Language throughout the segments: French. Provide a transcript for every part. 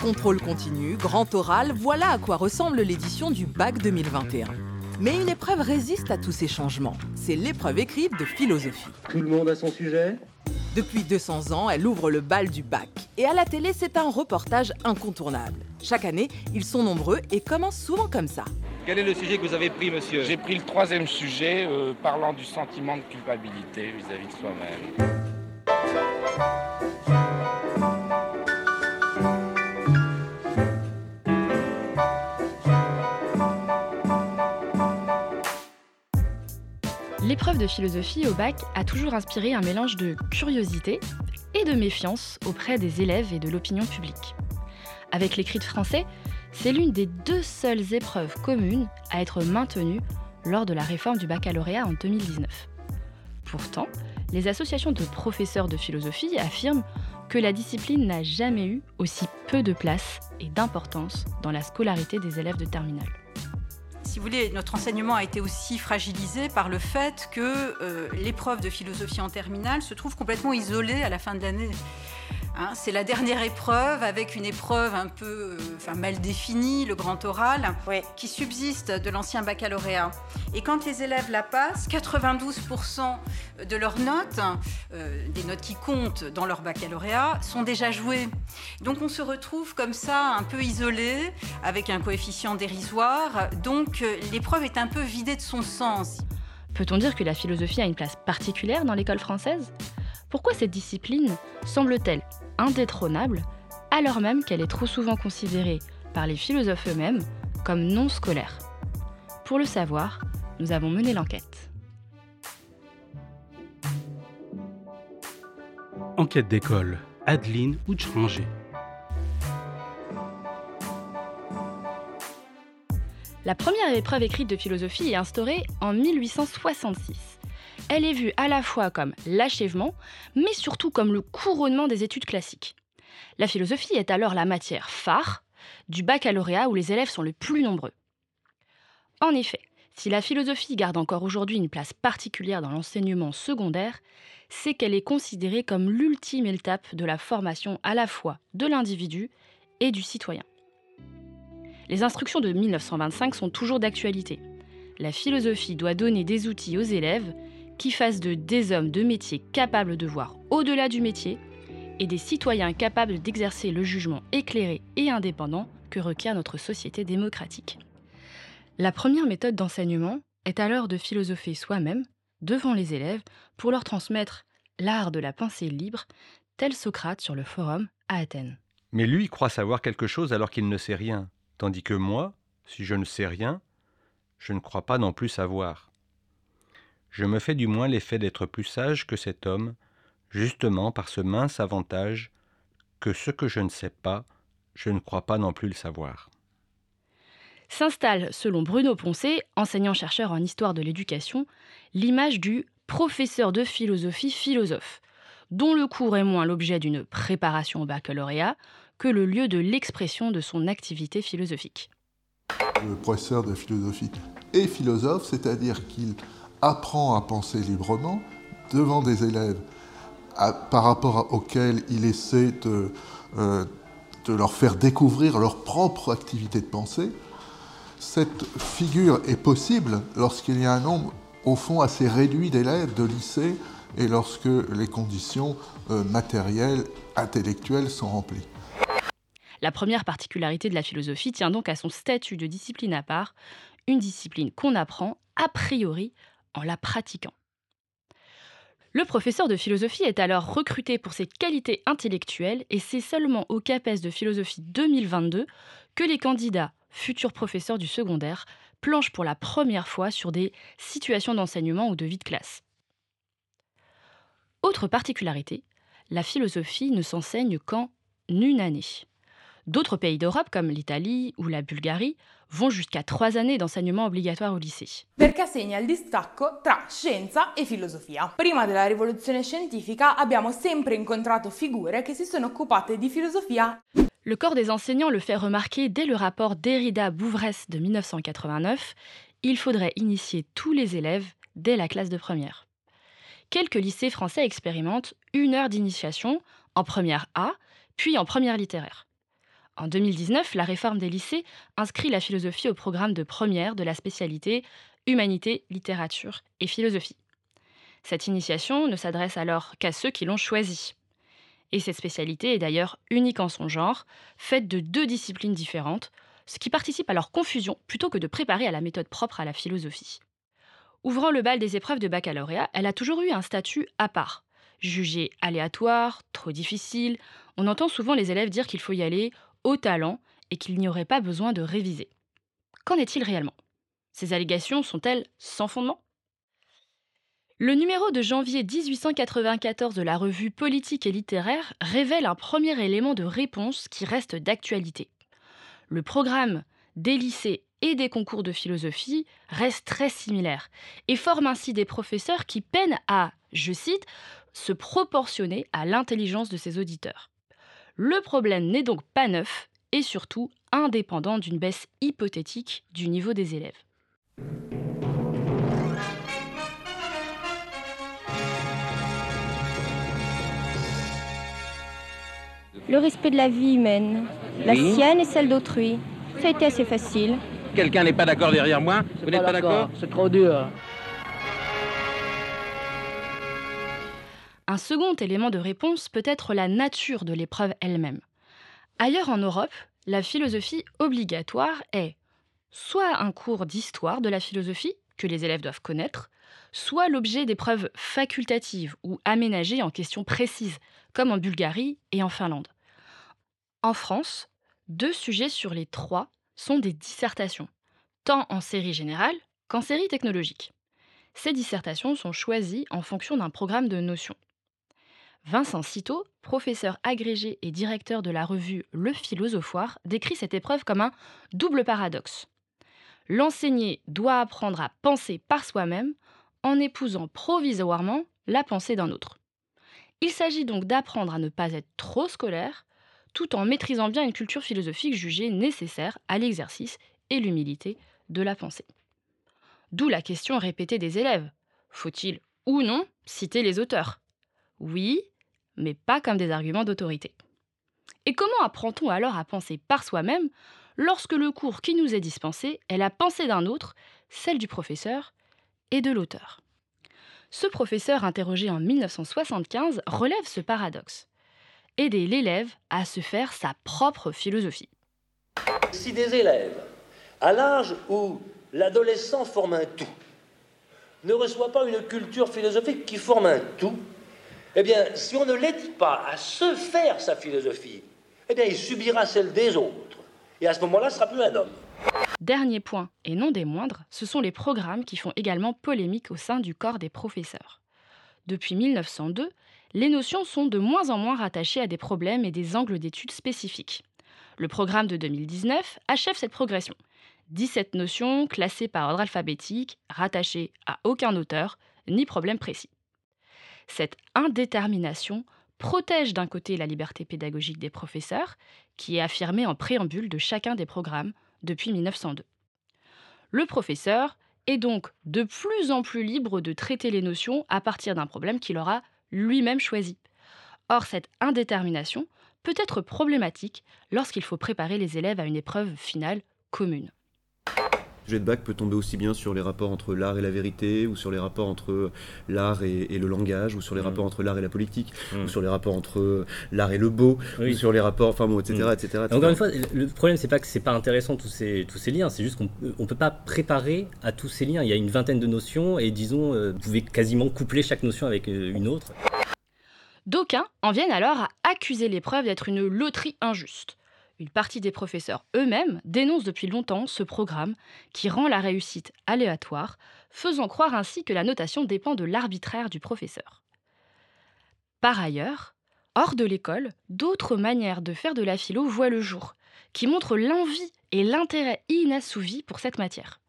Contrôle continu, grand oral, voilà à quoi ressemble l'édition du bac 2021. Mais une épreuve résiste à tous ces changements. C'est l'épreuve écrite de philosophie. Tout le monde a son sujet? Depuis 200 ans, elle ouvre le bal du bac. Et à la télé, c'est un reportage incontournable. Chaque année, ils sont nombreux et commencent souvent comme ça. Quel est le sujet que vous avez pris, monsieur? J'ai pris le troisième sujet euh, parlant du sentiment de culpabilité vis-à-vis de soi-même. De philosophie au bac a toujours inspiré un mélange de curiosité et de méfiance auprès des élèves et de l'opinion publique. Avec l'écrit de français, c'est l'une des deux seules épreuves communes à être maintenue lors de la réforme du baccalauréat en 2019. Pourtant, les associations de professeurs de philosophie affirment que la discipline n'a jamais eu aussi peu de place et d'importance dans la scolarité des élèves de terminale si vous voulez, notre enseignement a été aussi fragilisé par le fait que euh, l'épreuve de philosophie en terminale se trouve complètement isolée à la fin de l'année. Hein, c'est la dernière épreuve avec une épreuve un peu euh, mal définie, le grand oral, qui subsiste de l'ancien baccalauréat. Et quand les élèves la passent, 92% de leurs notes, euh, des notes qui comptent dans leur baccalauréat, sont déjà jouées. Donc on se retrouve comme ça, un peu isolé, avec un coefficient dérisoire. Donc euh, l'épreuve est un peu vidée de son sens. Peut-on dire que la philosophie a une place particulière dans l'école française? Pourquoi cette discipline semble-t-elle indétrônable, alors même qu'elle est trop souvent considérée par les philosophes eux-mêmes comme non scolaire. Pour le savoir, nous avons mené l'enquête. Enquête d'école, Adeline Outranger. La première épreuve écrite de philosophie est instaurée en 1866 elle est vue à la fois comme l'achèvement, mais surtout comme le couronnement des études classiques. La philosophie est alors la matière phare du baccalauréat où les élèves sont les plus nombreux. En effet, si la philosophie garde encore aujourd'hui une place particulière dans l'enseignement secondaire, c'est qu'elle est considérée comme l'ultime étape de la formation à la fois de l'individu et du citoyen. Les instructions de 1925 sont toujours d'actualité. La philosophie doit donner des outils aux élèves qui fassent de des hommes de métier capables de voir au-delà du métier et des citoyens capables d'exercer le jugement éclairé et indépendant que requiert notre société démocratique. La première méthode d'enseignement est alors de philosopher soi-même devant les élèves pour leur transmettre l'art de la pensée libre, tel Socrate sur le forum à Athènes. Mais lui croit savoir quelque chose alors qu'il ne sait rien, tandis que moi, si je ne sais rien, je ne crois pas non plus savoir. Je me fais du moins l'effet d'être plus sage que cet homme, justement par ce mince avantage que ce que je ne sais pas, je ne crois pas non plus le savoir. S'installe, selon Bruno Poncé, enseignant-chercheur en histoire de l'éducation, l'image du professeur de philosophie philosophe, dont le cours est moins l'objet d'une préparation au baccalauréat que le lieu de l'expression de son activité philosophique. Le professeur de philosophie est philosophe, c'est-à-dire qu'il apprend à penser librement devant des élèves par rapport auxquels il essaie de, euh, de leur faire découvrir leur propre activité de pensée. Cette figure est possible lorsqu'il y a un nombre, au fond, assez réduit d'élèves de lycée et lorsque les conditions euh, matérielles, intellectuelles sont remplies. La première particularité de la philosophie tient donc à son statut de discipline à part, une discipline qu'on apprend a priori en la pratiquant. Le professeur de philosophie est alors recruté pour ses qualités intellectuelles et c'est seulement au CAPES de philosophie 2022 que les candidats, futurs professeurs du secondaire, planchent pour la première fois sur des situations d'enseignement ou de vie de classe. Autre particularité, la philosophie ne s'enseigne qu'en une année. D'autres pays d'Europe, comme l'Italie ou la Bulgarie, vont jusqu'à trois années d'enseignement obligatoire au lycée. Perché segna il distacco tra scienza e filosofia. Prima della rivoluzione scientifica abbiamo sempre incontrato figure che si sono occupate di filosofia. Le corps des enseignants le fait remarquer dès le rapport Derrida-Bouvresse de 1989. Il faudrait initier tous les élèves dès la classe de première. Quelques lycées français expérimentent une heure d'initiation en première A, puis en première littéraire. En 2019, la réforme des lycées inscrit la philosophie au programme de première de la spécialité Humanité, littérature et philosophie. Cette initiation ne s'adresse alors qu'à ceux qui l'ont choisie. Et cette spécialité est d'ailleurs unique en son genre, faite de deux disciplines différentes, ce qui participe à leur confusion plutôt que de préparer à la méthode propre à la philosophie. Ouvrant le bal des épreuves de baccalauréat, elle a toujours eu un statut à part. Jugée aléatoire, trop difficile, on entend souvent les élèves dire qu'il faut y aller au talent et qu'il n'y aurait pas besoin de réviser. Qu'en est-il réellement? Ces allégations sont-elles sans fondement? Le numéro de janvier 1894 de la revue Politique et littéraire révèle un premier élément de réponse qui reste d'actualité. Le programme des lycées et des concours de philosophie reste très similaire et forme ainsi des professeurs qui peinent à, je cite, se proportionner à l'intelligence de ses auditeurs. Le problème n'est donc pas neuf et surtout indépendant d'une baisse hypothétique du niveau des élèves. Le respect de la vie humaine, la sienne et celle d'autrui. Ça a été assez facile. Quelqu'un n'est pas d'accord derrière moi Vous n'êtes pas d'accord? C'est trop dur. Un second élément de réponse peut être la nature de l'épreuve elle-même. Ailleurs en Europe, la philosophie obligatoire est soit un cours d'histoire de la philosophie que les élèves doivent connaître, soit l'objet d'épreuves facultatives ou aménagées en questions précises, comme en Bulgarie et en Finlande. En France, deux sujets sur les trois sont des dissertations, tant en série générale qu'en série technologique. Ces dissertations sont choisies en fonction d'un programme de notions. Vincent Citeau, professeur agrégé et directeur de la revue Le Philosophoire, décrit cette épreuve comme un double paradoxe. L'enseigné doit apprendre à penser par soi-même en épousant provisoirement la pensée d'un autre. Il s'agit donc d'apprendre à ne pas être trop scolaire, tout en maîtrisant bien une culture philosophique jugée nécessaire à l'exercice et l'humilité de la pensée. D'où la question répétée des élèves. Faut-il ou non citer les auteurs? Oui, mais pas comme des arguments d'autorité. Et comment apprend-on alors à penser par soi-même lorsque le cours qui nous est dispensé est la pensée d'un autre, celle du professeur et de l'auteur? Ce professeur, interrogé en 1975, relève ce paradoxe. Aider l'élève à se faire sa propre philosophie. Si des élèves, à l'âge où l'adolescent forme un tout, ne reçoit pas une culture philosophique qui forme un tout, eh bien, si on ne l'aide pas à se faire sa philosophie, eh bien, il subira celle des autres. Et à ce moment-là, ce sera plus un homme. Dernier point, et non des moindres, ce sont les programmes qui font également polémique au sein du corps des professeurs. Depuis 1902, les notions sont de moins en moins rattachées à des problèmes et des angles d'études spécifiques. Le programme de 2019 achève cette progression. 17 notions classées par ordre alphabétique, rattachées à aucun auteur, ni problème précis. Cette indétermination protège d'un côté la liberté pédagogique des professeurs, qui est affirmée en préambule de chacun des programmes depuis 1902. Le professeur est donc de plus en plus libre de traiter les notions à partir d'un problème qu'il aura lui-même choisi. Or, cette indétermination peut être problématique lorsqu'il faut préparer les élèves à une épreuve finale commune sujet de bac peut tomber aussi bien sur les rapports entre l'art et la vérité, ou sur les rapports entre l'art et, le langage, ou sur les mm. rapports entre l'art et la politique, ou mm. sur les rapports entre l'art et le beau, ou sur les rapports, enfin bon, etc. Mm. etc., Encore une fois, le problème, c'est pas que c'est pas intéressant tous ces, tous ces liens, c'est juste qu'on ne peut pas préparer à tous ces liens. Il y a une vingtaine de notions, et disons, euh, vous pouvez quasiment coupler chaque notion avec euh, une autre. D'aucuns en viennent alors à accuser l'épreuve d'être une loterie injuste. Une partie des professeurs eux-mêmes dénoncent depuis longtemps ce programme qui rend la réussite aléatoire, faisant croire ainsi que la notation dépend de l'arbitraire du professeur. Par ailleurs, hors de l'école, d'autres manières de faire de la philo voient le jour, qui montrent l'envie et l'intérêt inassouvi pour cette matière.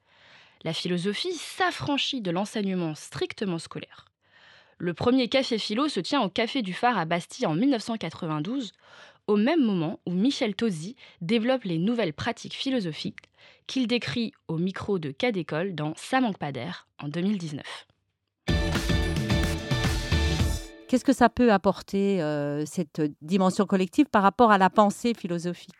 La philosophie s'affranchit de l'enseignement strictement scolaire. Le premier café philo se tient au Café du Phare à Bastille en 1992, au même moment où Michel Tosi développe les nouvelles pratiques philosophiques qu'il décrit au micro de Cas d'école dans Ça manque pas d'air en 2019. Qu'est-ce que ça peut apporter, euh, cette dimension collective, par rapport à la pensée philosophique?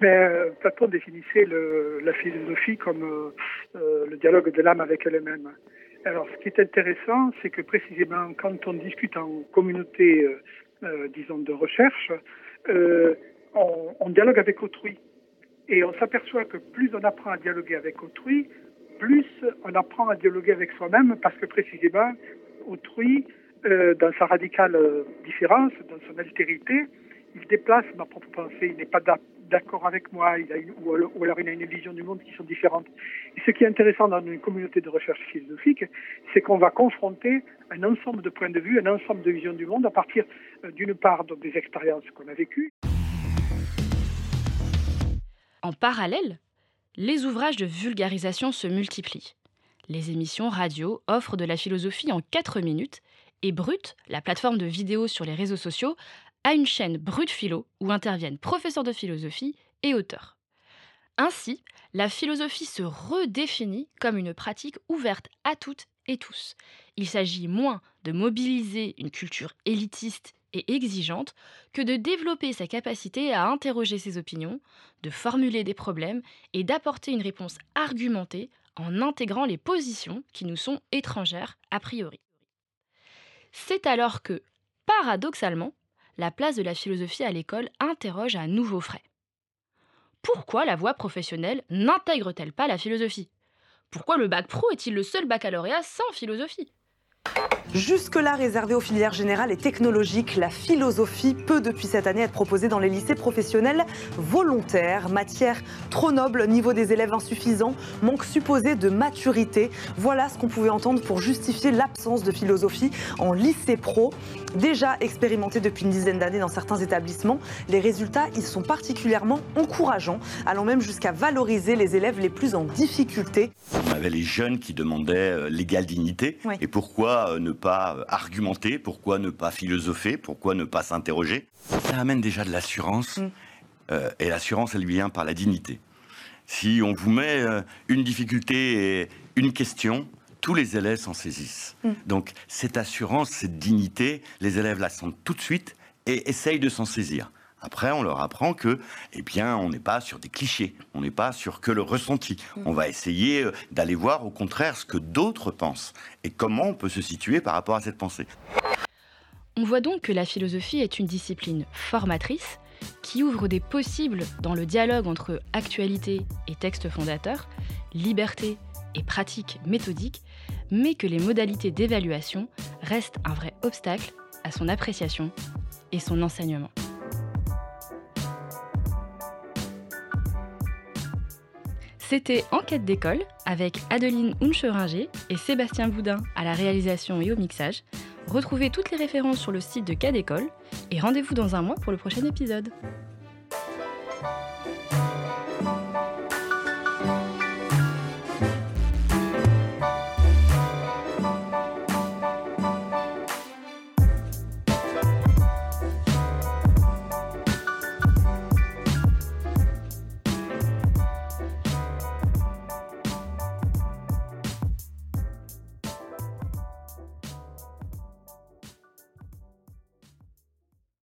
Mais Platon définissait la philosophie comme le dialogue de l'âme avec elle-même. Alors, ce qui est intéressant, c'est que précisément quand on discute en communauté, disons, de recherche, on, dialogue avec autrui. Et on s'aperçoit que plus on apprend à dialoguer avec autrui, plus on apprend à dialoguer avec soi-même parce que précisément, autrui, euh, dans sa radicale euh, différence, dans son altérité, il déplace ma propre pensée, il n'est pas d'accord avec moi, ou, alors, il a une vision du monde qui sont différentes. Ce qui est intéressant dans une communauté de recherche philosophique, c'est qu'on va confronter un ensemble de points de vue, un ensemble de visions du monde à partir euh, d'une part des expériences qu'on a vécues. En parallèle, les ouvrages de vulgarisation se multiplient. Les émissions radio offrent de la philosophie en 4 minutes et Brut, la plateforme de vidéos sur les réseaux sociaux, a une chaîne Brut Philo où interviennent professeurs de philosophie et auteurs. Ainsi, la philosophie se redéfinit comme une pratique ouverte à toutes et tous. Il s'agit moins de mobiliser une culture élitiste et exigeante que de développer sa capacité à interroger ses opinions, de formuler des problèmes et d'apporter une réponse argumentée en intégrant les positions qui nous sont étrangères a priori. C'est alors que, paradoxalement, la place de la philosophie à l'école interroge à nouveau frais. Pourquoi la voie professionnelle n'intègre-t-elle pas la philosophie? Pourquoi le bac pro est-il le seul baccalauréat sans philosophie? Jusque-là réservée aux filières générales et technologiques, la philosophie peut depuis cette année être proposée dans les lycées professionnels volontaires. Matière trop noble, niveau des élèves insuffisant, manque supposé de maturité. Voilà ce qu'on pouvait entendre pour justifier l'absence de philosophie en lycée pro. Déjà expérimenté depuis une dizaine d'années dans certains établissements, les résultats ils sont particulièrement encourageants, allant même jusqu'à valoriser les élèves les plus en difficulté. Avait les jeunes qui demandaient euh, l'égale dignité. Et pourquoi euh, ne pas argumenter? Pourquoi ne pas philosopher? Pourquoi ne pas s'interroger? Ça amène déjà de l'assurance. Mm. Euh, et l'assurance, elle vient par la dignité. Si on vous met une difficulté et une question, tous les élèves s'en saisissent. Mm. Donc cette assurance, cette dignité, les élèves la sentent tout de suite et essayent de s'en saisir. Après, on leur apprend que, eh bien, on n'est pas sur des clichés, on n'est pas sur que le ressenti. On va essayer euh, d'aller voir, au contraire, ce que d'autres pensent et comment on peut se situer par rapport à cette pensée. On voit donc que la philosophie est une discipline formatrice qui ouvre des possibles dans le dialogue entre actualité et texte fondateur, liberté et pratique méthodique, mais que les modalités d'évaluation restent un vrai obstacle à son appréciation et son enseignement. C'était Enquête d'école avec Adeline Uncheringer et Sébastien Boudin à la réalisation et au mixage. Retrouvez toutes les références sur le site de Cas d'école et rendez-vous dans un mois pour le prochain épisode.